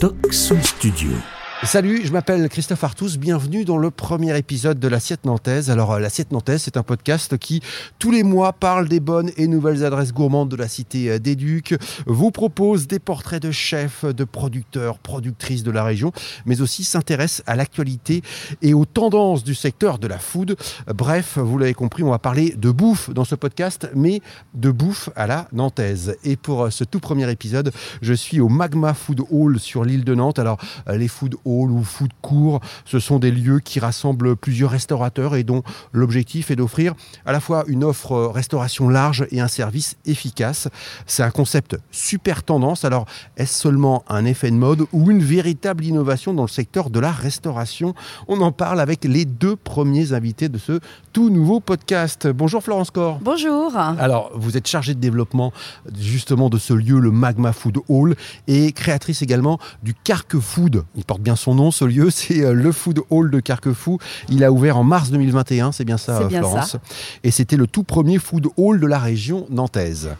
Soul Studio. Salut, je m'appelle Christophe Artus, bienvenue dans le premier épisode de l'Assiette Nantaise. Alors euh, l'Assiette Nantaise, c'est un podcast qui tous les mois parle des bonnes et nouvelles adresses gourmandes de la cité euh, des Ducs, vous propose des portraits de chefs, de producteurs, productrices de la région, mais aussi s'intéresse à l'actualité et aux tendances du secteur de la food. Bref, vous l'avez compris, on va parler de bouffe dans ce podcast, mais de bouffe à la nantaise. Et pour euh, ce tout premier épisode, je suis au Magma Food Hall sur l'île de Nantes. Alors les food hall ou food court, ce sont des lieux qui rassemblent plusieurs restaurateurs et dont l'objectif est d'offrir à la fois une offre restauration large et un service efficace. C'est un concept super tendance. Alors, est-ce seulement un effet de mode ou une véritable innovation dans le secteur de la restauration? On en parle avec les deux premiers invités de ce tout nouveau podcast. Bonjour Florence Corr. Bonjour. Alors, vous êtes chargée de développement justement de ce lieu, le Magma Food Hall, et créatrice également du Carque Food. Il porte bien son nom, ce lieu, c'est euh, le Food Hall de Carquefou. Il a ouvert en mars 2021, c'est bien ça, bien Florence. ça. Et c'était le tout premier Food Hall de la région nantaise.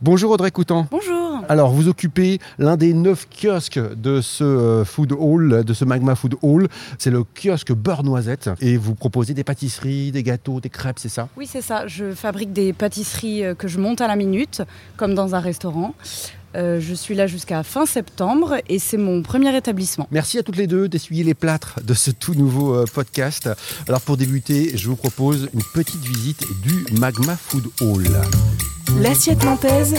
Bonjour Audrey Coutan. Bonjour. Alors, vous occupez l'un des neuf kiosques de ce euh, food hall, de ce Magma Food Hall. C'est le kiosque beurre noisette. Et vous proposez des pâtisseries, des gâteaux, des crêpes, c'est ça? Oui, c'est ça. Je fabrique des pâtisseries euh, que je monte à la minute, comme dans un restaurant. Euh, je suis là jusqu'à fin septembre et c'est mon premier établissement. Merci à toutes les deux d'essuyer les plâtres de ce tout nouveau euh, podcast. Alors, pour débuter, je vous propose une petite visite du Magma Food Hall. L'assiette nantaise,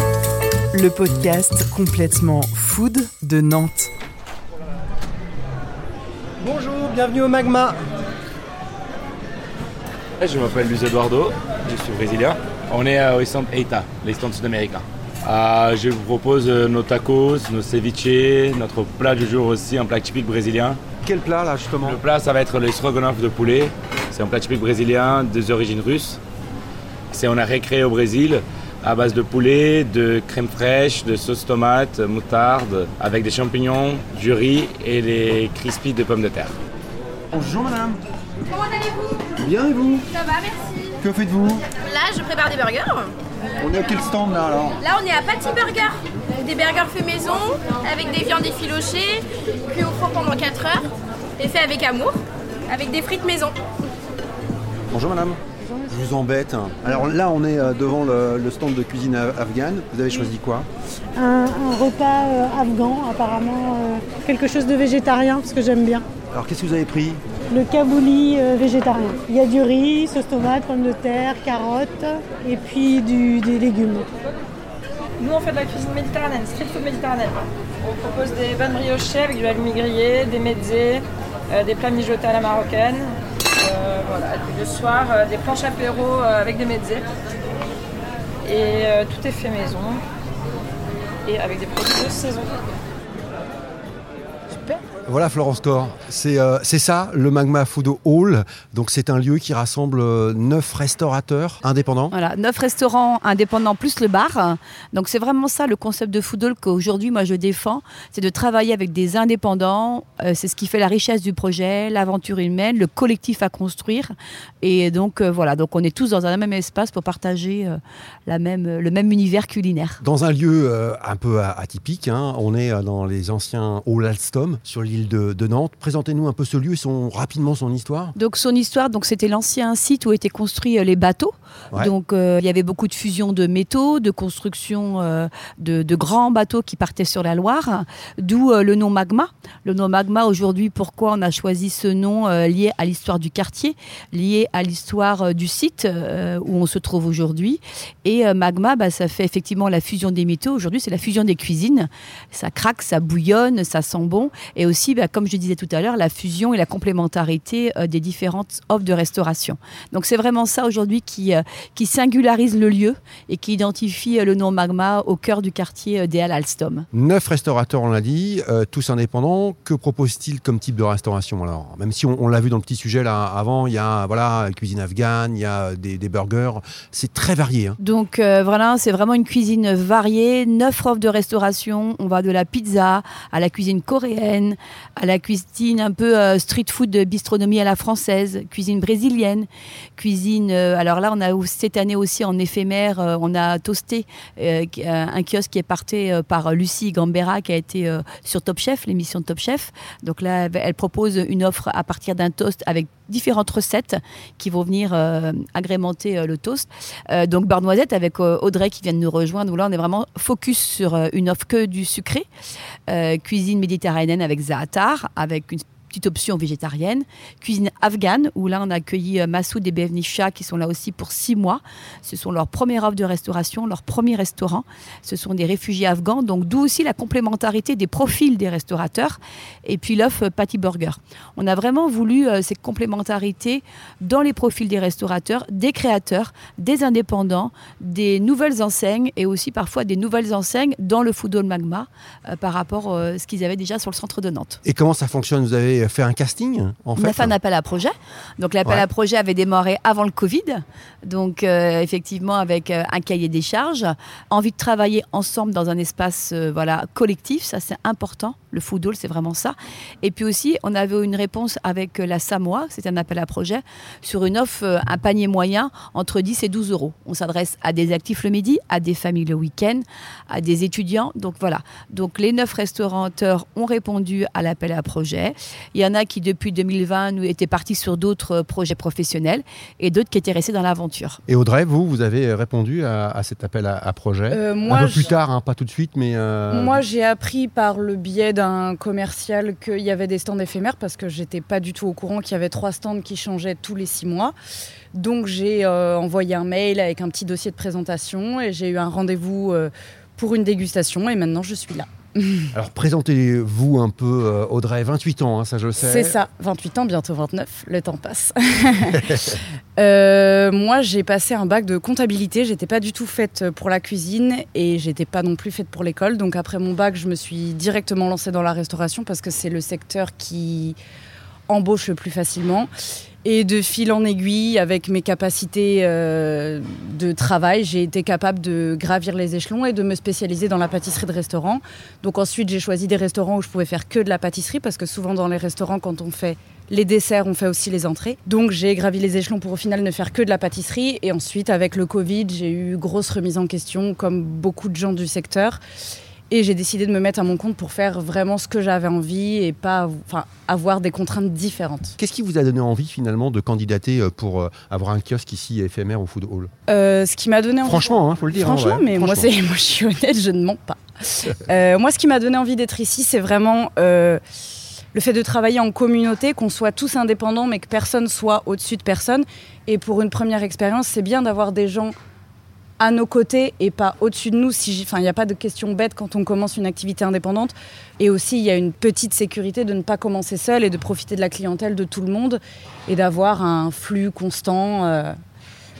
le podcast complètement food de Nantes. Bonjour, bienvenue au Magma. Je m'appelle Luis Eduardo, je suis brésilien. On est au stand EITA, les stands sud-américains. Euh, je vous propose euh, nos tacos, nos ceviches, notre plat du jour aussi, un plat typique brésilien. Quel plat là justement Le plat, ça va être le stroganoff de poulet. C'est un plat typique brésilien des origines russes. C'est on a récréé au Brésil à base de poulet, de crème fraîche, de sauce tomate, moutarde, avec des champignons, du riz et les crispy de pommes de terre. Bonjour madame. Comment allez-vous? Bien et vous? Ça va, merci. Que faites-vous? Là, je prépare des burgers. On est à quel stand là alors Là, on est à Patty Burger. Des burgers faits maison, avec des viandes effilochées, cuits au four pendant 4 heures, et fait avec amour, avec des frites maison. Bonjour madame. Je vous embête. Alors là on est euh, devant le, le stand de cuisine afghane. Vous avez choisi quoi? Un, un repas euh, afghan, apparemment euh, quelque chose de végétarien, parce que j'aime bien. Alors qu'est-ce que vous avez pris? Le kabouli euh, végétarien. Il y a du riz, sauce tomate, pommes de terre, carottes et puis des légumes. Nous, on fait de la cuisine méditerranéenne, street food méditerranéenne. On propose des bonnes briochées avec du halloumi grillé, des mezzés, euh, des plats mijotés à la marocaine. Euh, voilà. Le soir, des planches apéro avec des mezzés. Et tout est fait maison. Et avec des produits de saison. Voilà Florence Corr, c'est euh, c'est ça le Magma Food Hall. Donc c'est un lieu qui rassemble euh, neuf restaurateurs indépendants. Voilà, neuf restaurants indépendants plus le bar. Donc c'est vraiment ça le concept de Food Hall qu'aujourd'hui moi je défends, c'est de travailler avec des indépendants. Euh, c'est ce qui fait la richesse du projet, l'aventure humaine, le collectif à construire. Et donc voilà, donc on est tous dans un même espace pour partager la même, le même univers culinaire. Dans un lieu un peu atypique, hein. on est dans les anciens Hall Alstom sur l'île de, de Nantes. Présentez-nous un peu ce lieu et son, rapidement son histoire. Donc son histoire, donc c'était l'ancien site où étaient construits euh, les bateaux. Ouais. Donc euh, il y avait beaucoup de fusion de métaux, de construction euh, de, de grands bateaux qui partaient sur la Loire, d'où euh, le nom Magma. Le nom Magma aujourd'hui, pourquoi on a choisi ce nom lié à l'histoire du quartier, lié à l'histoire du site où on se trouve aujourd'hui. Et Magma, bah, ça fait effectivement la fusion des métaux. Aujourd'hui, c'est la fusion des cuisines. Ça craque, ça bouillonne, ça sent bon. Et aussi, bah, comme je disais tout à l'heure, la fusion et la complémentarité euh, des différentes offres de restauration. Donc c'est vraiment ça aujourd'hui qui, euh, qui singularise le lieu et qui identifie euh, le nom Magma au cœur du quartier des Halles Alstom. Neuf restaurateurs, on l'a dit, tous indépendants. Que propose-t-il comme type de restauration alors? Même si on, on l'a vu dans le petit sujet là avant, il y a voilà cuisine afghane, il y a des, des burgers, c'est très varié. hein. Donc voilà, c'est vraiment une cuisine variée, neuf offres de restauration. On va de la pizza à la cuisine coréenne, à la cuisine un peu euh, street food de bistronomie à la française, cuisine brésilienne, cuisine. euh, alors là, on a cette année aussi en éphémère, euh, on a toasté euh, euh, un kiosque qui est porté euh, par Lucie Gambera, qui a été euh, sur Top Chef, l'émission Top Chef. Donc là, elle propose une offre à partir d'un toast avec différentes recettes qui vont venir euh, agrémenter euh, le toast. Euh, donc beurre noisette avec Audrey qui vient de nous rejoindre. Où là, on est vraiment focus sur une offre que du sucré. cuisine méditerranéenne avec zaatar, avec une petite option végétarienne. Cuisine afghane, où là, on a accueilli euh, Massoud et Bevnisha qui sont là aussi pour six mois. Ce sont leur première offre de restauration, leur premier restaurant. Ce sont des réfugiés afghans, donc d'où aussi la complémentarité des profils des restaurateurs. Et puis l'offre euh, Patty Burger. On a vraiment voulu euh, ces complémentarités dans les profils des restaurateurs, des créateurs, des indépendants, des nouvelles enseignes et aussi parfois des nouvelles enseignes dans le food hall magma par rapport à ce qu'ils avaient déjà sur le centre de Nantes. Et comment ça fonctionne? Vous avez fait un casting en fait On a fait un appel à projet. Donc l'appel à projet avait démarré avant le Covid. Donc euh, effectivement avec euh, un cahier des charges, envie de travailler ensemble dans un espace euh, voilà collectif, ça c'est important. Le food hall c'est vraiment ça. Et puis aussi on avait une réponse avec la Samoa, c'était un appel à projet sur une offre un panier moyen entre 10 et 12 euros. On s'adresse à des actifs le midi, à des familles le week-end, à des étudiants. Donc voilà. Donc les neuf restaurateurs ont répondu à l'appel à projet. Il y en a qui, depuis 2020, nous étaient partis sur d'autres euh, projets professionnels et d'autres qui étaient restés dans l'aventure. Et Audrey, vous, vous avez répondu à, cet appel à, projet euh, Un peu plus tard, hein, pas tout de suite, mais... Euh, moi, j'ai appris par le biais d'un commercial qu'il y avait des stands éphémères parce que j'étais pas du tout au courant qu'il y avait trois stands qui changeaient tous les six mois. Donc j'ai envoyé un mail avec un petit dossier de présentation et j'ai eu un rendez-vous pour une dégustation et maintenant je suis là. Alors présentez-vous un peu, euh, Audrey, 28 ans, hein, ça je sais. C'est ça, 28 ans, bientôt 29, le temps passe. Euh, moi j'ai passé un bac de comptabilité, j'étais pas du tout faite pour la cuisine et j'étais pas non plus faite pour l'école. Donc après mon bac, je me suis directement lancée dans la restauration parce que c'est le secteur qui embauche le plus facilement. Et de fil en aiguille, avec mes capacités euh, de travail, j'ai été capable de gravir les échelons et de me spécialiser dans la pâtisserie de restaurant. Donc ensuite, j'ai choisi des restaurants où je pouvais faire que de la pâtisserie, parce que souvent dans les restaurants, quand on fait les desserts, on fait aussi les entrées. Donc j'ai gravi les échelons pour au final ne faire que de la pâtisserie. Et ensuite, avec le Covid, j'ai eu grosse remise en question, comme beaucoup de gens du secteur. Et j'ai décidé de me mettre à mon compte pour faire vraiment ce que j'avais envie et pas enfin, avoir des contraintes différentes. Qu'est-ce qui vous a donné envie finalement de candidater euh, pour euh, avoir un kiosque ici éphémère au Food Hall? Euh, Ce qui m'a donné envie... Franchement, il hein, faut le dire. Hein, Franchement, mais Moi, moi je suis honnête, je ne mens pas. moi, ce qui m'a donné envie d'être ici, c'est vraiment le fait de travailler en communauté, qu'on soit tous indépendants, mais que personne soit au-dessus de personne. Et pour une première expérience, c'est bien d'avoir des gens à nos côtés et pas au-dessus de nous. Si enfin, il n'y a pas de question bête quand on commence une activité indépendante. Et aussi, il y a une petite sécurité de ne pas commencer seul et de profiter de la clientèle de tout le monde et d'avoir un flux constant. Euh,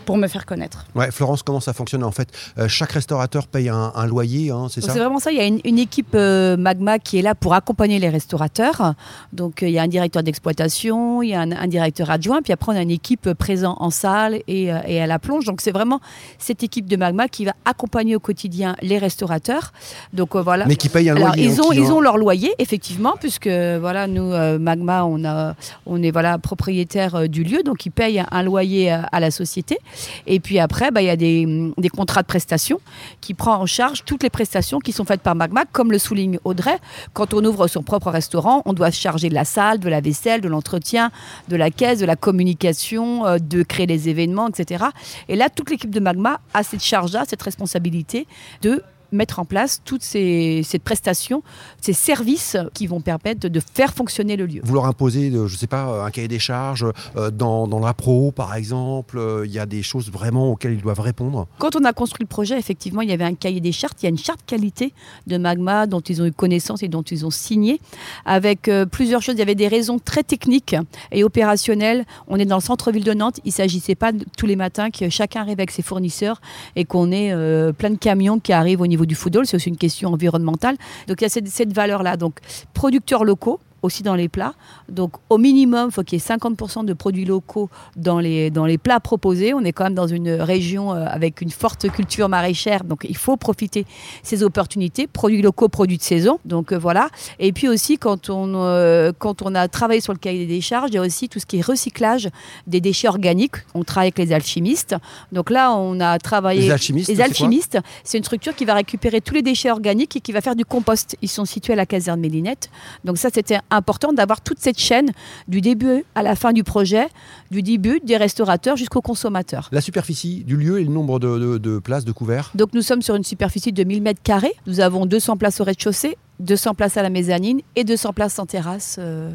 pour me faire connaître. Ouais, Florence, comment ça fonctionne en fait euh, Chaque restaurateur paye un, loyer, hein, c'est ça? C'est vraiment ça. Il y a une, équipe euh, Magma qui est là pour accompagner les restaurateurs. Donc euh, il y a un directeur d'exploitation, il y a un, directeur adjoint, puis après on a une équipe présente en salle et, et à la plonge. Donc c'est vraiment cette équipe de Magma qui va accompagner au quotidien les restaurateurs. Donc voilà. Mais qui payent un Alors, loyer. Ils ont, ils ont leur loyer effectivement, puisque voilà nous Magma on a on est voilà propriétaire du lieu, donc ils payent un loyer à la société. Et puis après, bah, il y a des, contrats de prestations qui prend en charge toutes les prestations qui sont faites par Magma, comme le souligne Audrey. Quand on ouvre son propre restaurant, on doit se charger de la salle, de la vaisselle, de l'entretien, de la caisse, de la communication, euh, de créer les événements, etc. Et là, toute l'équipe de Magma a cette charge-là, cette responsabilité de mettre en place toutes ces, prestations, ces services qui vont permettre de, faire fonctionner le lieu. Vous leur imposez, je ne sais pas, un cahier des charges euh, dans, dans la pro, par exemple. Euh, il y a des choses vraiment auxquelles ils doivent répondre. Quand on a construit le projet, effectivement, il y avait un cahier des chartes. Il y a une charte qualité de Magma dont ils ont eu connaissance et dont ils ont signé, avec euh, plusieurs choses. Il y avait des raisons très techniques et opérationnelles. On est dans le centre-ville de Nantes. Il ne s'agissait pas tous les matins que chacun arrive avec ses fournisseurs et qu'on ait plein de camions qui arrivent au niveau du food hall, c'est aussi une question environnementale. Donc il y a cette, valeur-là. Donc producteurs locaux, aussi dans les plats. Donc au minimum, il faut qu'il y ait 50% de produits locaux dans les, dans les plats proposés. On est quand même dans une région euh, avec une forte culture maraîchère, donc il faut profiter ces opportunités, produits locaux, produits de saison. Donc euh, voilà. Et puis aussi, quand on, euh, quand on a travaillé sur le cahier des charges, il y a aussi tout ce qui est recyclage des déchets organiques. On travaille avec les alchimistes. Donc là, on a travaillé... Les alchimistes, Les alchimistes, c'est une structure qui va récupérer tous les déchets organiques et qui va faire du compost. Ils sont situés à la caserne Mélinette. Donc ça, c'était important d'avoir toute cette chaîne du début à la fin du projet, du début des restaurateurs jusqu'aux consommateurs. La superficie du lieu et le nombre de, de- de places, de couverts? Donc nous sommes sur une superficie de 1000 mètres carrés. Nous avons 200 places au rez-de-chaussée, 200 places à la mezzanine et 200 places en terrasse euh,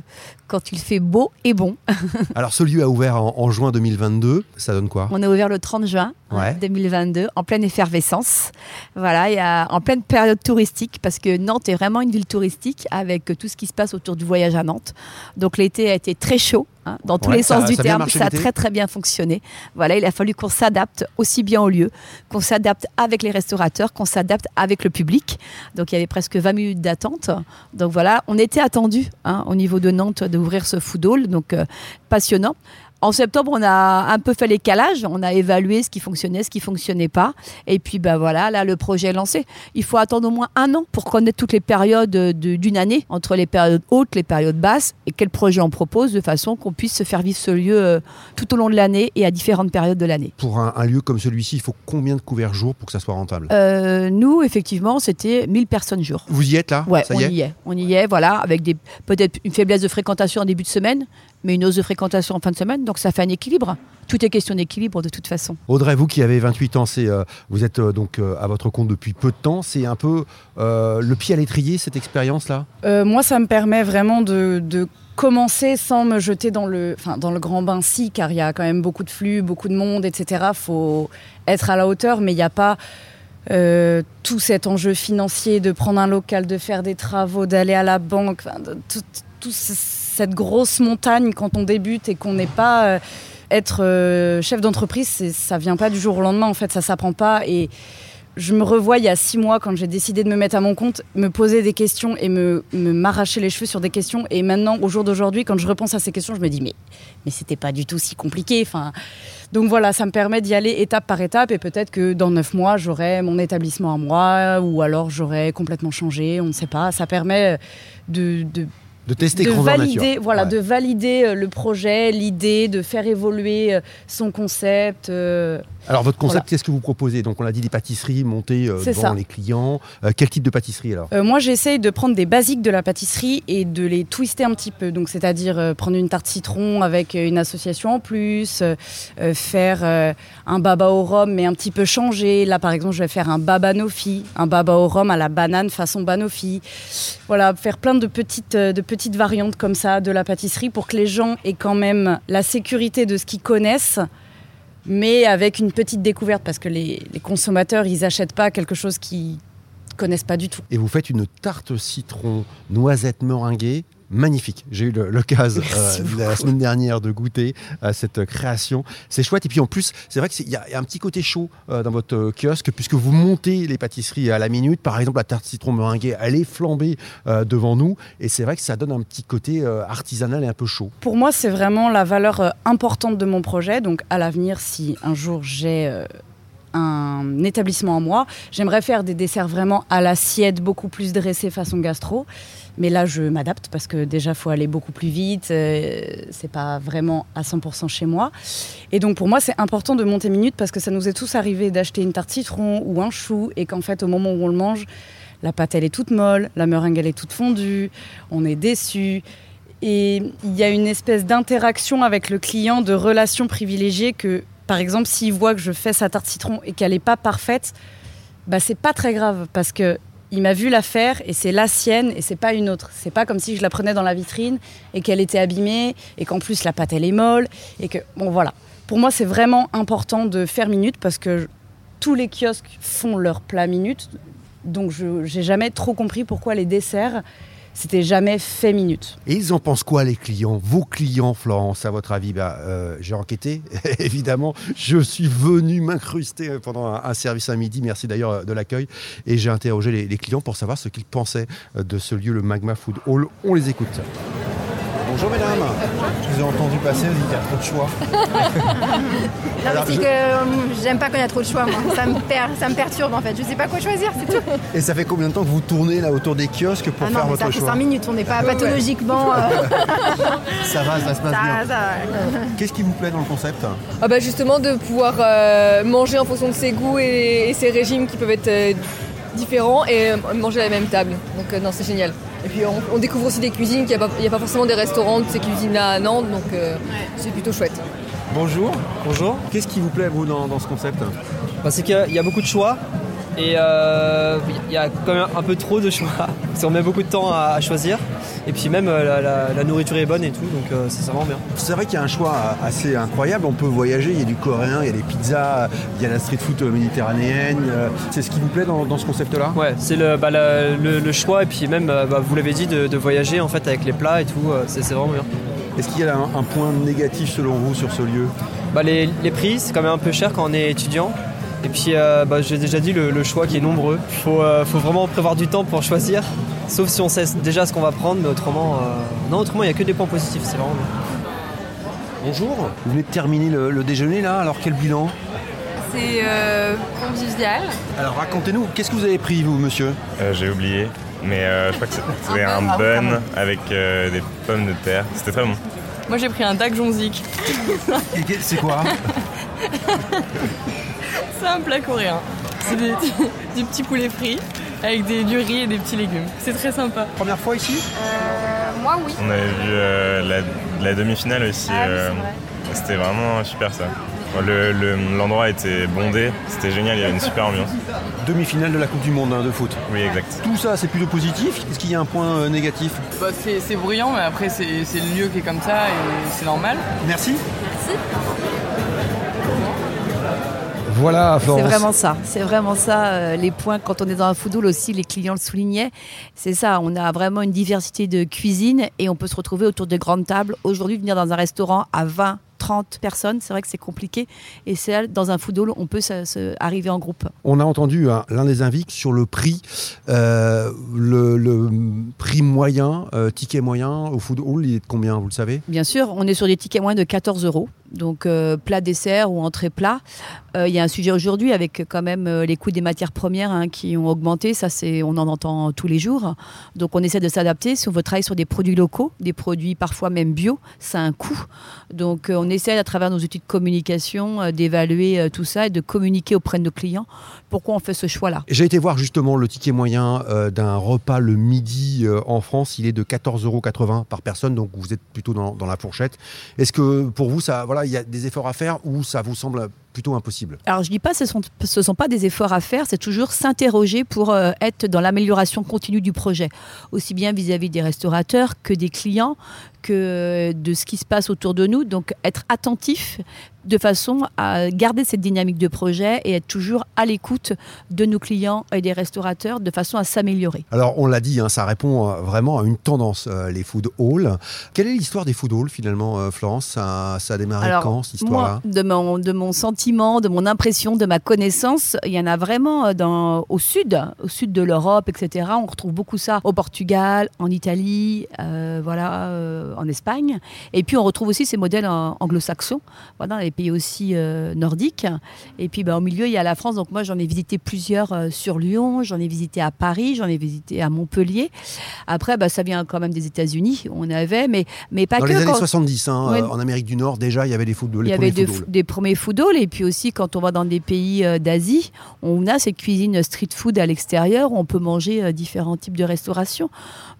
quand il fait beau et bon. Alors ce lieu a ouvert en, en juin 2022, ça donne quoi? On a ouvert le 30 juin hein, Ouais. 2022 en pleine effervescence. Voilà, il y a, en pleine période touristique parce que Nantes est vraiment une ville touristique avec tout ce qui se passe autour du voyage à Nantes. Donc l'été a été très chaud. Hein, dans tous Ouais, les ça- sens du ça terme, ça a très très bien fonctionné. Voilà, il a fallu qu'on s'adapte aussi bien au lieu, qu'on s'adapte avec les restaurateurs, qu'on s'adapte avec le public. Donc il y avait presque 20 minutes d'attente. Donc voilà, on était attendu hein, au niveau de Nantes d'ouvrir ce food hall, donc euh, passionnant. En septembre, on a un peu fait l'écalage, on a évalué ce qui fonctionnait, ce qui fonctionnait pas, et puis ben voilà, là le projet est lancé. Il faut attendre au moins un an pour connaître toutes les périodes de- d'une année, entre les périodes hautes, les périodes basses, et quel projet on propose de façon qu'on puisse se faire vivre ce lieu euh, tout au long de l'année et à différentes périodes de l'année. Pour un, un lieu comme celui-ci, il faut combien de couverts jour pour que ça soit rentable? Euh, nous, effectivement, c'était 1000 personnes jour. Vous y êtes là? Ouais, Ça on y est? y est. On y est, voilà, avec des peut-être une faiblesse de fréquentation en début de semaine, mais une hausse de fréquentation en fin de semaine. Donc ça fait un équilibre. Tout est question d'équilibre de toute façon. Audrey, vous qui avez 28 ans, c'est, euh, vous êtes euh, donc euh, à votre compte depuis peu de temps. C'est un peu euh, le pied à l'étrier, cette expérience-là? Euh, moi, ça me permet vraiment de, de commencer sans me jeter dans le, enfin, dans le grand bain, si, car il y a quand même beaucoup de flux, beaucoup de monde, etc. Il faut être à la hauteur, mais il n'y a pas euh, tout cet enjeu financier de prendre un local, de faire des travaux, d'aller à la banque, de- tout, tout ce- cette grosse montagne quand on débute et qu'on n'est pas... euh, être euh, chef d'entreprise, ça vient pas du jour au lendemain, en fait, ça s'apprend pas. Et je me revois il y a six mois quand j'ai décidé de me mettre à mon compte, me poser des questions et me m'arracher les cheveux sur des questions. Et maintenant, au jour d'aujourd'hui, quand je repense à ces questions, je me dis mais mais c'était pas du tout si compliqué. Enfin, donc voilà, ça me permet d'y aller étape par étape et peut-être que dans neuf mois, j'aurai mon établissement à moi ou alors j'aurai complètement changé. On ne sait pas. Ça permet de De tester de valider, voilà, Ouais. de valider euh, le projet, l'idée, de faire évoluer euh, son concept. euh, Alors votre concept, Voilà. qu'est-ce que vous proposez? Donc on l'a dit, des pâtisseries montées euh, devant ça. les clients. Euh, quel type de pâtisserie alors? Moi, j'essaye de prendre des basiques de la pâtisserie et de les twister un petit peu. Donc, c'est-à-dire prendre une tarte citron avec une association en plus, faire un baba au rhum mais un petit peu changé. Là, par exemple, je vais faire un babanofi, un baba au rhum à la banane façon banofi. Voilà, faire plein de petites, de petites variantes comme ça de la pâtisserie pour que les gens aient quand même la sécurité de ce qu'ils connaissent mais avec une petite découverte parce que les, les consommateurs, ils achètent pas quelque chose qu'ils connaissent pas du tout. Et vous faites une tarte citron noisette meringuée. Magnifique. J'ai eu l'occasion euh, la semaine dernière de goûter à cette euh, création. C'est chouette. Et puis en plus, c'est vrai qu'il y, a un petit côté chaud euh, dans votre kiosque puisque vous montez les pâtisseries à la minute. Par exemple, la tarte citron meringuée, elle est flambée euh, devant nous. Et c'est vrai que ça donne un petit côté artisanal et un peu chaud. Pour moi, c'est vraiment la valeur importante de mon projet. Donc, à l'avenir, si un jour j'ai un établissement à moi, j'aimerais faire des desserts vraiment à l'assiette, beaucoup plus dressés façon gastro. Mais là, je m'adapte parce que déjà, faut aller beaucoup plus vite. euh, c'est pas vraiment à 100% chez moi. Et donc, pour moi, c'est important de monter minute parce que ça nous est tous arrivé d'acheter une tarte citron ou un chou et qu'en fait, au moment où on le mange, la pâte, elle est toute molle, la meringue, elle est toute fondue, on est déçu. Et il y a une espèce d'interaction avec le client, de relation privilégiée que, par exemple, s'il voit que je fais sa tarte citron et qu'elle n'est pas parfaite, bah c'est pas très grave parce que il m'a vu la faire et c'est la sienne et c'est pas une autre. C'est pas comme si je la prenais dans la vitrine et qu'elle était abîmée et qu'en plus la pâte elle est molle et que bon voilà. Pour moi c'est vraiment important de faire minute parce que tous les kiosques font leur plat minute. Donc je j'ai jamais trop compris pourquoi les desserts c'était jamais fait minute. Et ils en pensent quoi les clients Vos clients, Florence, à votre avis? Bah, euh, J'ai enquêté, évidemment. Je suis venu m'incruster pendant un, un service à midi. Merci d'ailleurs euh, de l'accueil. Et j'ai interrogé les, les clients pour savoir ce qu'ils pensaient euh, de ce lieu, le Magma Food Hall. On les écoute. Bonjour mesdames. Je vous ai entendu passer, vous dites qu'il y a trop de choix. Non, Alors, mais c'est je- que euh, j'aime pas quand il y a trop de choix, moi. Ça me, per- ça me perturbe en fait. Je sais pas quoi choisir, c'est tout. Et ça fait combien de temps que vous tournez là autour des kiosques pour Ah non, faire mais votre ça fait choix 5 minutes, on n'est pas pathologiquement. euh, Ça va, ça se passe ça, bien. ça. Qu'est-ce qui vous plaît dans le concept Ah bah justement de pouvoir euh, manger en fonction de ses goûts et, et ses régimes qui peuvent être euh, différents et euh, manger à la même table. Donc euh, non c'est génial. Et puis on, on découvre aussi des cuisines, qu'il n'y a, pas- il y a pas forcément des restaurants de ces cuisines-là à Nantes, donc euh, c'est plutôt chouette. Bonjour. Bonjour. Qu'est-ce qui vous plaît vous dans, dans ce concept? Bah, c'est qu'il y a- il y a beaucoup de choix et euh, il y a quand même un peu trop de choix. Parce qu'on met beaucoup de temps à, à choisir. Et puis même euh, la, la- la nourriture est bonne et tout, donc euh, c'est vraiment bien. C'est vrai qu'il y a un choix assez incroyable. On peut voyager, il y a du coréen, il y a des pizzas, il y a la street food méditerranéenne. Euh, C'est ce qui vous plaît dans, dans ce concept-là? Ouais, c'est le, bah, la- le, le choix et puis même, bah, vous l'avez dit, de, de voyager en fait avec les plats et tout, c'est c'est vraiment bien. Est-ce qu'il y a un, un point négatif selon vous sur ce lieu? Bah, les, les prix, c'est quand même un peu cher quand on est étudiant. Et puis, euh, bah, j'ai déjà dit, le, le choix qui est nombreux. Il faut, euh, faut vraiment prévoir du temps pour choisir. Sauf si on sait déjà ce qu'on va prendre, mais autrement, euh, non, autrement, il n'y a que des points positifs. C'est vraiment. Bonjour. Vous venez de terminer le, le déjeuner là, alors quel bilan? C'est euh, convivial. Alors racontez-nous, qu'est-ce que vous avez pris vous monsieur? Euh, J'ai oublié, mais euh, je crois que c'était Un un bun, bun avec euh, des pommes de terre. C'était très bon. Moi j'ai pris un dak jonzik. C'est quoi? C'est un plat coréen. C'est des, du petit poulet frit avec des, du riz et des petits légumes. C'est très sympa. Première fois ici? Euh, moi, oui. On avait vu euh, la, la demi-finale aussi. Ah euh, C'était vraiment super ça. Le- le- L'endroit était bondé, c'était génial, il y avait une super ambiance. Demi-finale de la Coupe du Monde hein, de foot. Oui, exact. Tout ça c'est plutôt positif? Est-ce qu'il y a un point euh, négatif? Bah, c'est c'est bruyant, mais après c'est c'est le lieu qui est comme ça et c'est normal. Merci. Voilà C'est vraiment ça. C'est vraiment ça. euh, les points, quand on est dans un food hall aussi, les clients le soulignaient. C'est ça. On a vraiment une diversité de cuisine et on peut se retrouver autour de grandes tables. Aujourd'hui, venir dans un restaurant à 20, 30 personnes, c'est vrai que c'est compliqué. Et c'est là, dans un food hall, on peut se- se- arriver en groupe. On a entendu hein, l'un des invités sur le prix, euh, le, le prix moyen, euh, ticket moyen au food hall, il est de combien, vous le savez? Bien sûr, on est sur des tickets moins de 14 euros. Donc euh, plat dessert ou entrée plat. Euh, Il y a un sujet aujourd'hui avec quand même euh, les coûts des matières premières hein, qui ont augmenté. Ça, c'est on en entend tous les jours. Donc on essaie de s'adapter. Si on veut travailler sur des produits locaux, des produits parfois même bio, ça a un coût. Donc euh, on essaie à travers nos outils de communication euh, d'évaluer euh, tout ça et de communiquer auprès de nos clients pourquoi on fait ce choix-là. J'ai été voir justement le ticket moyen euh, d'un repas le midi euh, en France, il est de 14,80 euros par personne, donc vous êtes plutôt dans, dans la fourchette. Est-ce que pour vous, ça, voilà, il y a des efforts à faire ou ça vous semble plutôt impossible Alors je dis pas que ce sont ce sont pas des efforts à faire, c'est toujours s'interroger pour euh, être dans l'amélioration continue du projet, aussi bien vis-à-vis des restaurateurs que des clients, que de ce qui se passe autour de nous. Donc être attentif de façon à garder cette dynamique de projet et être toujours à l'écoute de nos clients et des restaurateurs de façon à s'améliorer. Alors on l'a dit, hein, ça répond euh, vraiment à une tendance, euh, les food halls. Quelle est l'histoire des food halls finalement, euh, Florence? Ça, ça a démarré quand cette histoire-là? de mon, de mon sentiment, de mon impression, de ma connaissance, il y en a vraiment euh, dans, au sud, au sud de l'Europe, etc. On retrouve beaucoup ça au Portugal, en Italie, euh, voilà, euh, en Espagne. Et puis on retrouve aussi ces modèles anglo-saxons, voilà, dans les pays aussi euh, nordiques. Et puis ben, au milieu, il y a la France. Donc moi, j'en ai visité plusieurs sur Lyon, j'en ai visité à Paris, j'en ai visité à Montpellier. Après, ben, ça vient quand même des États-Unis. On avait, mais, mais pas Dans que. les années quand- 70, hein, en Amérique du Nord, déjà, il y avait des food halls. il y avait des, premiers food halls et puis aussi quand on va dans des pays euh, d'Asie, on a cette cuisine street food à l'extérieur où on peut manger euh, différents types de restauration.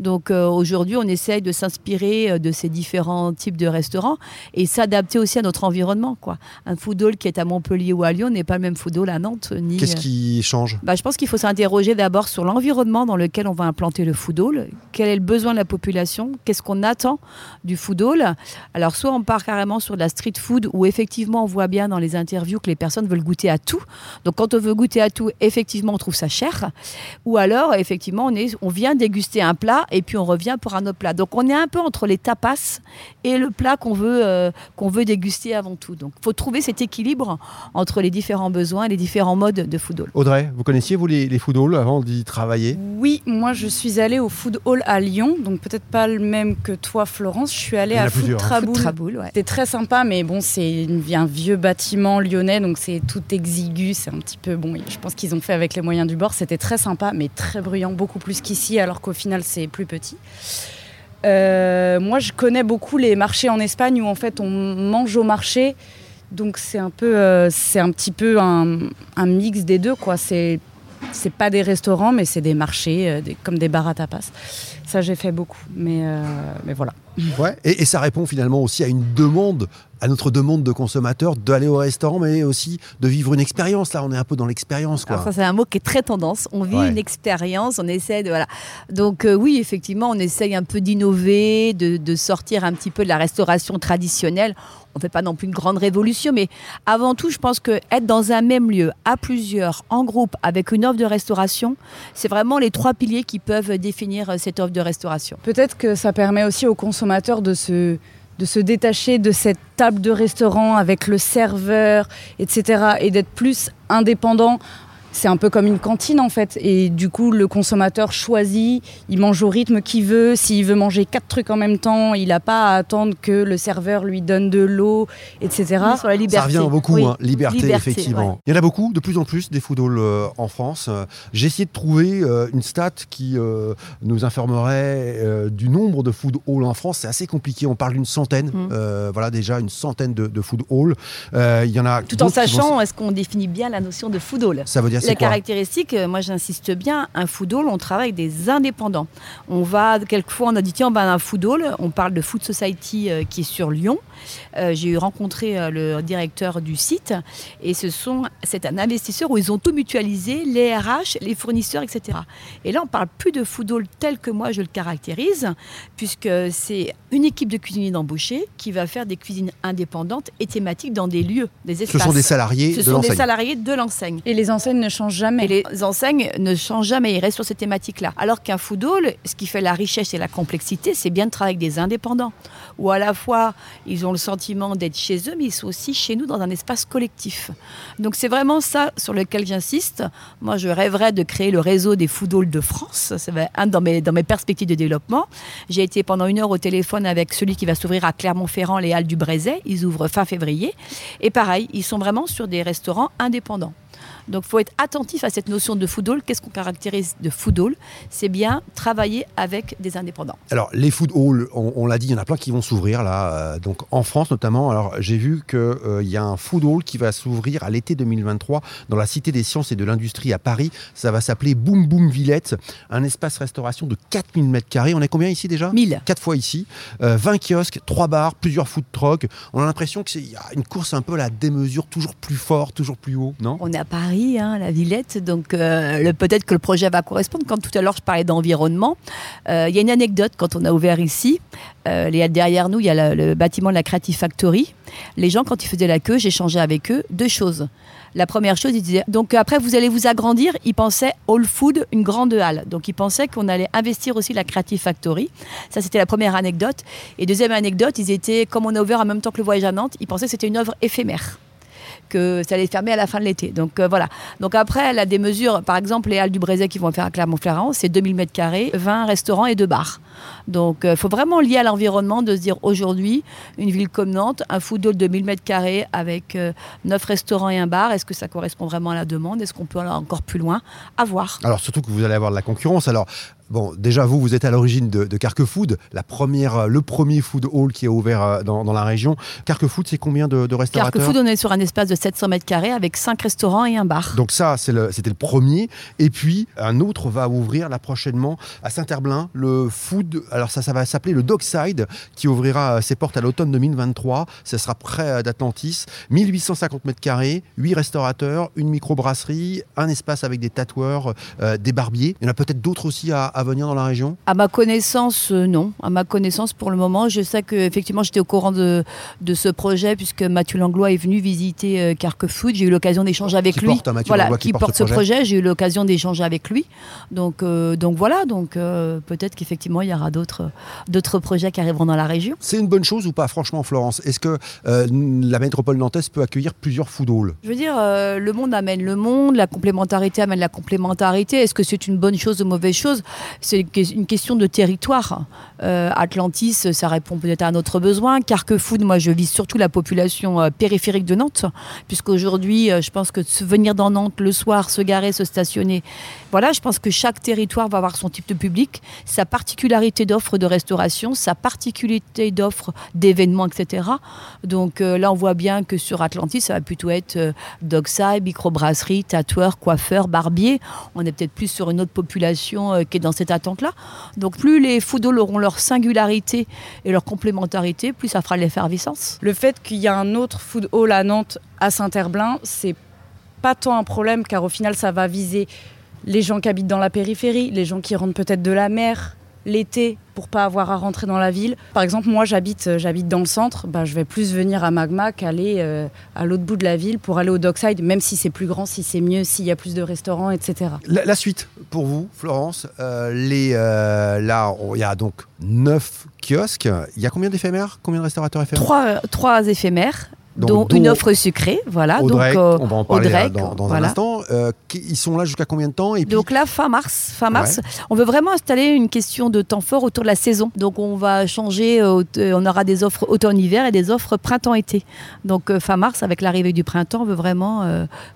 Donc euh, aujourd'hui, on essaye de s'inspirer de ces différents types de restaurants et s'adapter aussi à notre environnement. Quoi. Un food hall qui est à Montpellier ou à Lyon n'est pas le même food hall à Nantes. Ni, Qu'est-ce qui change? Bah, je pense qu'il faut s'interroger d'abord sur l'environnement dans lequel on va implanter le food hall. Quel est le besoin de la population? Qu'est-ce qu'on attend du food hall? Alors, soit on part carrément sur de la street food où effectivement on voit bien dans les interviews que les personnes veulent goûter à tout. Donc quand on veut goûter à tout, effectivement, on trouve ça cher. Ou alors, effectivement, on, est, on vient déguster un plat et puis on revient pour un autre plat. Donc on est un peu entre les tapas et le plat qu'on veut, euh, qu'on veut déguster avant tout. Donc il faut trouver cet équilibre entre les différents besoins et les différents modes de food hall. Audrey, vous connaissiez vous les, les food halls avant d'y travailler? Oui, moi je suis allée au Food Hall à Lyon, donc peut-être pas le même que toi Florence. Je suis allée à Food hein. Traboul. Food Traboul, ouais. C'était très sympa, mais bon, c'est un vieux bâtiment donc c'est tout exigu. C'est un petit peu bon. Je pense qu'ils ont fait avec les moyens du bord. C'était très sympa, mais très bruyant, beaucoup plus qu'ici, alors qu'au final c'est plus petit. Euh, moi, je connais beaucoup les marchés en Espagne où en fait on mange au marché. Donc c'est un peu, euh, c'est un petit peu un, un mix des deux quoi. C'est c'est pas des restaurants, mais c'est des marchés, euh, comme des bars à tapas. Ça, j'ai fait beaucoup, mais, mais voilà. Ouais. Et ça répond finalement aussi à une demande, à notre demande de consommateurs d'aller au restaurant, mais aussi de vivre une expérience. Là, on est un peu dans l'expérience, quoi. Alors ça, c'est un mot qui est très tendance. On vit Ouais. une expérience, on essaie de... Voilà. Donc euh, oui, effectivement, on essaye un peu d'innover, de, de sortir un petit peu de la restauration traditionnelle. On ne fait pas non plus une grande révolution, mais avant tout, je pense que être dans un même lieu, à plusieurs, en groupe, avec une offre de restauration, c'est vraiment les trois piliers qui peuvent définir euh, cette offre de restauration. Peut-être que ça permet aussi aux consommateurs de se, de se détacher de cette table de restaurant avec le serveur, etc. et d'être plus indépendant. C'est un peu comme une cantine en fait. Et du coup, le consommateur choisit, il mange au rythme qu'il veut. S'il veut manger quatre trucs en même temps, il n'a pas à attendre que le serveur lui donne de l'eau, etc. Sur la liberté. Ça revient beaucoup, Oui. hein, liberté, Liberté, effectivement. ouais. Il y en a beaucoup, de plus en plus, des food halls euh, en France. Euh, J'ai essayé de trouver euh, une stat qui euh, nous informerait euh, du nombre de food halls en France. C'est assez compliqué. On parle d'une centaine. Mm. Euh, voilà, déjà une centaine de, de food halls. Euh, Il y en a Tout en vont sachant, est-ce qu'on définit bien la notion de food hall Ça veut dire La caractéristique, euh, moi j'insiste bien, un food hall, on travaille avec des indépendants. On va, quelquefois, on a dit tiens, on va à un food hall, on parle de Food Society euh, qui est sur Lyon. Euh, J'ai eu rencontré euh, le directeur du site et ce sont, c'est un investisseur où ils ont tout mutualisé, les RH, les fournisseurs, etc. Et là, on parle plus de food hall tel que moi je le caractérise, puisque c'est une équipe de cuisiniers d'embauchés qui va faire des cuisines indépendantes et thématiques dans des lieux, des Ce espaces. sont des salariés Ce de sont des salariés de l'enseigne. Et les enseignes ne changent jamais. Et les enseignes ne changent jamais, ils restent sur ces thématiques-là. Alors qu'un food hall, ce qui fait la richesse et la complexité, c'est bien de travailler avec des indépendants, où à la fois ils ont le sentiment d'être chez eux, mais ils sont aussi chez nous dans un espace collectif. Donc c'est vraiment ça sur lequel j'insiste. Moi, je rêverais de créer le réseau des food halls de France. Être un dans mes, dans mes perspectives de développement. J'ai été pendant une heure au téléphone avec celui qui va s'ouvrir à Clermont-Ferrand, les Halles du Brézet. Ils ouvrent fin février. Et pareil, ils sont vraiment sur des restaurants indépendants. Donc, il faut être attentif à cette notion de food hall. Qu'est-ce qu'on caractérise de food hall C'est bien travailler avec des indépendants. Alors, les food halls, on, on l'a dit, il y en a plein qui vont s'ouvrir là, euh, donc en France notamment. Alors, j'ai vu qu'il y a un food hall qui va s'ouvrir à l'été 2023 dans la Cité des Sciences et de l'Industrie à Paris. Ça va s'appeler Boom Boom Villette, un espace restauration de 4000 mètres carrés. On est combien ici déjà? 1000. 4 fois ici. Euh, 20 kiosques, 3 bars, plusieurs food trucks. On a l'impression qu'il y a une course un peu à la démesure, toujours plus fort, toujours plus haut, non? On est à Paris, hein, la Villette, donc euh, peut-être que le projet va correspondre. Quand tout à l'heure je parlais d'environnement, euh, il y a une anecdote quand on a ouvert ici. euh, derrière nous, il y a le bâtiment de la Creative Factory. Les gens, quand ils faisaient la queue, j'échangeais avec eux deux choses. La première chose, ils disaient donc après vous allez vous agrandir. Ils pensaient All Food, une grande halle. Donc ils pensaient qu'on allait investir aussi la Creative Factory. Ça c'était la première anecdote. Et deuxième anecdote, ils étaient comme on a ouvert en même temps que le voyage à Nantes, ils pensaient que c'était une œuvre éphémère que ça allait fermer à la fin de l'été. Donc euh, voilà. Donc après, elle a des mesures. Par exemple, les Halles du Brésil qui vont faire à Clermont-Ferrand, c'est 2000 mètres carrés, 20 restaurants et 2 bars. Donc il faut vraiment lier à l'environnement de se dire aujourd'hui, une ville comme Nantes, un food hall de 1000 mètres carrés avec euh, 9 restaurants et un bar, est-ce que ça correspond vraiment à la demande? Est-ce qu'on peut aller encore plus loin? À voir. Alors surtout que vous allez avoir de la concurrence. Alors bon, déjà vous, vous êtes à l'origine de, de Carquefood, la première, euh, le premier food hall qui est ouvert euh, dans, dans la région. Carquefood, c'est combien de, de restaurateurs? Carrefour, on est sur un espace de 700 mètres carrés avec 5 restaurants et un bar. Donc ça, c'est le- c'était le premier. Et puis un autre va ouvrir là prochainement à Saint-Herblain, le food. Alors ça, ça va s'appeler le Dockside, qui ouvrira euh, ses portes à l'automne 2023. Ça sera près euh, d'Atlantis. 1850 mètres carrés, 8 restaurateurs, une microbrasserie, un espace avec des tatoueurs, euh, des barbiers. Il y en a peut-être d'autres aussi à, venir dans la région? À ma connaissance, euh, non. À ma connaissance, pour le moment, je sais que effectivement, j'étais au courant de, de ce projet puisque Mathieu Langlois est venu visiter euh, Carquefoot. J'ai eu l'occasion d'échanger avec lui. porte, hein, Mathieu voilà, Langlois, qui, qui porte porte, ce projet. projet. J'ai eu l'occasion d'échanger avec lui. Donc, donc voilà. Donc peut-être qu'effectivement, il y aura d'autres d'autres projets qui arriveront dans la région. C'est une bonne chose ou pas, franchement, Florence? Est-ce que euh, la métropole nantaise peut accueillir plusieurs food halls Je veux dire, euh, le monde amène le monde, la complémentarité amène la complémentarité. Est-ce que c'est une bonne chose ou mauvaise chose? C'est une une question de territoire. Euh, Atlantis, ça répond peut-être à notre besoin. Carquefood, moi, je vise surtout la population euh, périphérique de Nantes, puisqu'aujourd'hui, euh, je pense que venir dans Nantes le soir, se garer, se stationner, voilà, je pense que chaque territoire va avoir son type de public, sa particularité d'offre de restauration, sa particularité d'offre d'événements, etc. Donc euh, là, on voit bien que sur Atlantis, ça va plutôt être dockside, microbrasserie, tatoueur, coiffeur, barbier. On est peut-être plus sur une autre population qui est dans cette attente-là. Donc plus les food halls auront leur singularité et leur complémentarité, plus ça fera l'effervescence. Le fait qu'il y a un autre food hall à Nantes, à Saint-Herblain, c'est pas tant un problème car au final ça va viser les gens qui habitent dans la périphérie, les gens qui rentrent peut-être de la mer l'été pour pas avoir à rentrer dans la ville. Par exemple, moi j'habite euh, j'habite dans le centre, bah, je vais plus venir à Magma qu'aller euh, à l'autre bout de la ville pour aller au Dockside, même si c'est plus grand, si c'est mieux, s'il y a plus de restaurants, etc. La, la suite pour vous, Florence. euh, les, euh, là, il y a donc neuf kiosques. Il y a combien d'éphémères? Combien de restaurateurs éphémères? Trois, trois éphémères. Donc, une offre sucrée, voilà. Audrey, donc, euh, on va en parler Audrey, euh, dans, un instant. Euh, ils sont là jusqu'à combien de temps et puis, Donc là, fin mars, fin mars, on veut vraiment installer une question de temps fort autour de la saison. Donc on va changer, euh, on aura des offres automne-hiver et des offres printemps-été. Donc euh, fin mars, avec l'arrivée du printemps, on veut vraiment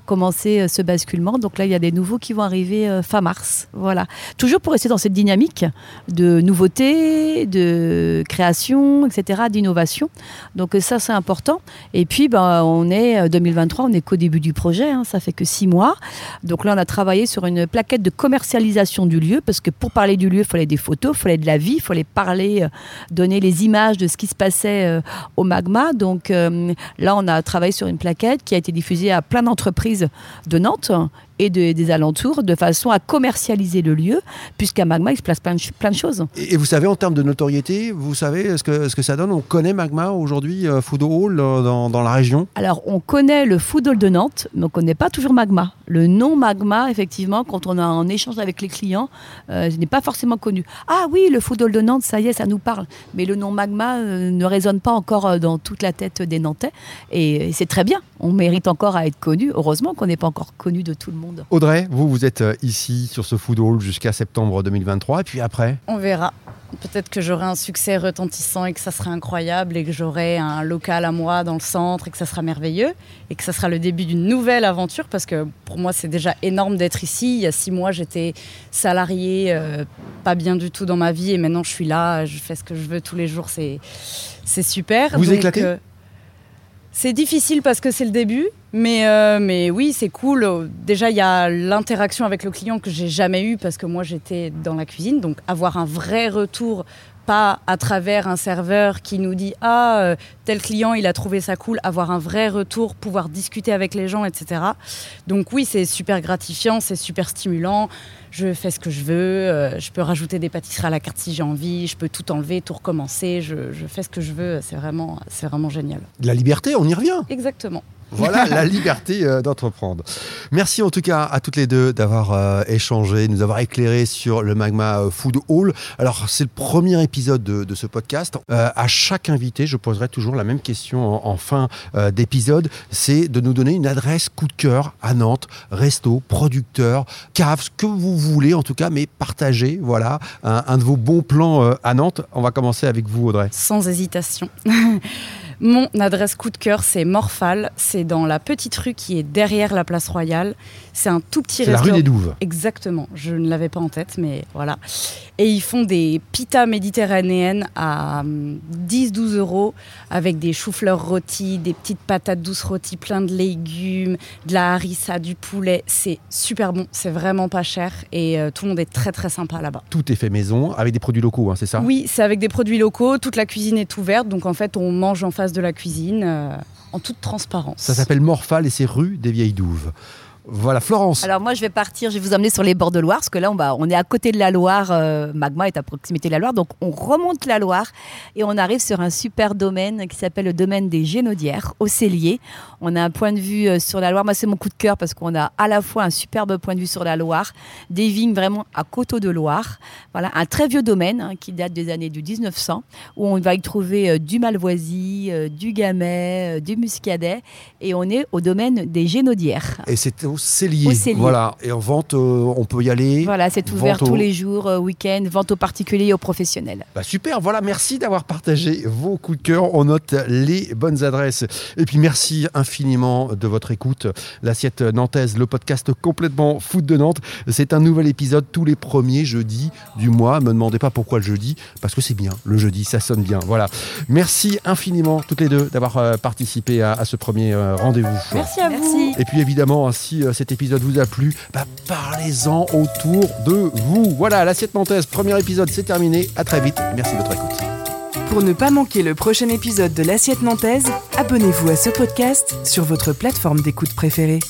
commencer ce basculement. Donc là, il y a des nouveaux qui vont arriver fin mars. Voilà. Toujours pour rester dans cette dynamique de nouveauté, de création, etc., d'innovation. Donc ça, c'est important. Et puis, ben, on est euh, 2023, on est qu'au début du projet, hein, ça fait que six mois. Donc là, on a travaillé sur une plaquette de commercialisation du lieu, parce que pour parler du lieu, il fallait des photos, il fallait de la vie, il fallait parler, euh, donner les images de ce qui se passait euh, au magma. Donc euh, là, on a travaillé sur une plaquette qui a été diffusée à plein d'entreprises de Nantes et de- des alentours, de façon à commercialiser le lieu, puisqu'à Magma, il se place plein de, ch- plein de choses. Et, et vous savez, en termes de notoriété, vous savez ce que, ce que ça donne On connaît Magma aujourd'hui, euh, Food Hall, euh, dans, dans la région? Alors, on connaît le Food Hall de Nantes, mais on ne connaît pas toujours Magma. Le nom Magma, effectivement, quand on a un échange avec les clients, euh, n'est pas forcément connu. Ah oui, le Food Hall de Nantes, ça y est, ça nous parle. Mais le nom Magma euh, ne résonne pas encore dans toute la tête des Nantais. Et, et c'est très bien. On mérite encore à être connu. Heureusement qu'on n'est pas encore connu de tout le monde. Audrey, vous, vous êtes euh, ici sur ce Food Hall jusqu'à septembre 2023. Et puis après On verra. Peut-être que j'aurai un succès retentissant et que ça sera incroyable et que j'aurai un local à moi dans le centre et que ça sera merveilleux et que ça sera le début d'une nouvelle aventure parce que pour moi c'est déjà énorme d'être ici. Il y a six mois j'étais salariée, euh, pas bien du tout dans ma vie et maintenant je suis là, je fais ce que je veux tous les jours, c'est c'est super. Vous Donc, éclatez? euh, c'est difficile parce que c'est le début, mais, euh, mais oui, c'est cool. Déjà, il y a l'interaction avec le client que j'ai jamais eu parce que moi, j'étais dans la cuisine. Donc, avoir un vrai retour, pas à travers un serveur qui nous dit Ah, euh, tel client, il a trouvé ça cool. Avoir un vrai retour, pouvoir discuter avec les gens, etc. Donc, oui, c'est super gratifiant, c'est super stimulant. Je fais ce que je veux. euh, je peux rajouter des pâtisseries à la carte si j'ai envie. Je peux tout enlever, tout recommencer. Je, je fais ce que je veux. C'est vraiment, c'est vraiment génial. De la liberté, on y revient. Exactement. Voilà la liberté euh, d'entreprendre. Merci en tout cas à toutes les deux d'avoir euh, échangé, de nous avoir éclairé sur le Magma euh, Food Hall. Alors c'est le premier épisode de, de ce podcast. Euh, à chaque invité, je poserai toujours la même question en, en fin euh, d'épisode. C'est de nous donner une adresse coup de cœur à Nantes, resto, producteur, cave, ce que vous voulez en tout cas, mais partagez voilà un, un de vos bons plans euh, à Nantes. On va commencer avec vous Audrey. Sans hésitation. Mon adresse coup de cœur, c'est Morphal. C'est dans la petite rue qui est derrière la place Royale. C'est un tout petit C'est la rue restaurant. des Douves. Exactement. Je ne l'avais pas en tête, mais voilà. Et ils font des pitas méditerranéennes à hum, 10-12 euros avec des choux-fleurs rôtis, des petites patates douces rôties, plein de légumes, de la harissa, du poulet. C'est super bon. C'est vraiment pas cher et euh, tout le monde est très très sympa là-bas. Tout est fait maison avec des produits locaux, hein, c'est ça? Oui, c'est avec des produits locaux. Toute la cuisine est ouverte, donc en fait, on mange en face de la cuisine euh, en toute transparence. Ça s'appelle Morphal et c'est rue des Vieilles Douves. Voilà, Florence. Alors moi, je vais partir, je vais vous emmener sur les bords de Loire, parce que là, on, va, on est à côté de la Loire. euh, Magma est à proximité de la Loire, donc on remonte la Loire et on arrive sur un super domaine qui s'appelle le domaine des Génaudières, au Cellier. On a un point de vue euh, sur la Loire. Moi, c'est mon coup de cœur parce qu'on a à la fois un superbe point de vue sur la Loire, des vignes vraiment à coteaux de Loire. Voilà, un très vieux domaine hein, qui date des années du 1900, où on va y trouver euh, du Malvoisie, euh, du Gamay, du Muscadet, et on est au domaine des Génaudières. Et c'est au Cellier. Au Cellier. Voilà. Et en vente, euh, on peut y aller. Voilà, c'est ouvert tous les jours, euh, week-end, vente aux particuliers et aux professionnels. Bah super, voilà, merci d'avoir partagé vos coups de cœur. On note les bonnes adresses. Et puis merci infiniment de votre écoute. L'assiette nantaise, le podcast complètement foot de Nantes. C'est un nouvel épisode tous les premiers jeudis du mois. Me demandez pas pourquoi le jeudi, parce que c'est bien. Le jeudi, ça sonne bien. Voilà. Merci infiniment toutes les deux d'avoir euh, participé à, à ce premier rendez-vous. Merci à vous. Et puis évidemment, si cet épisode vous a plu, bah, parlez-en autour de vous. Voilà, l'assiette nantaise, premier épisode, c'est terminé. À très vite. Merci de votre écoute. Pour ne pas manquer le prochain épisode de l'Assiette Nantaise, abonnez-vous à ce podcast sur votre plateforme d'écoute préférée.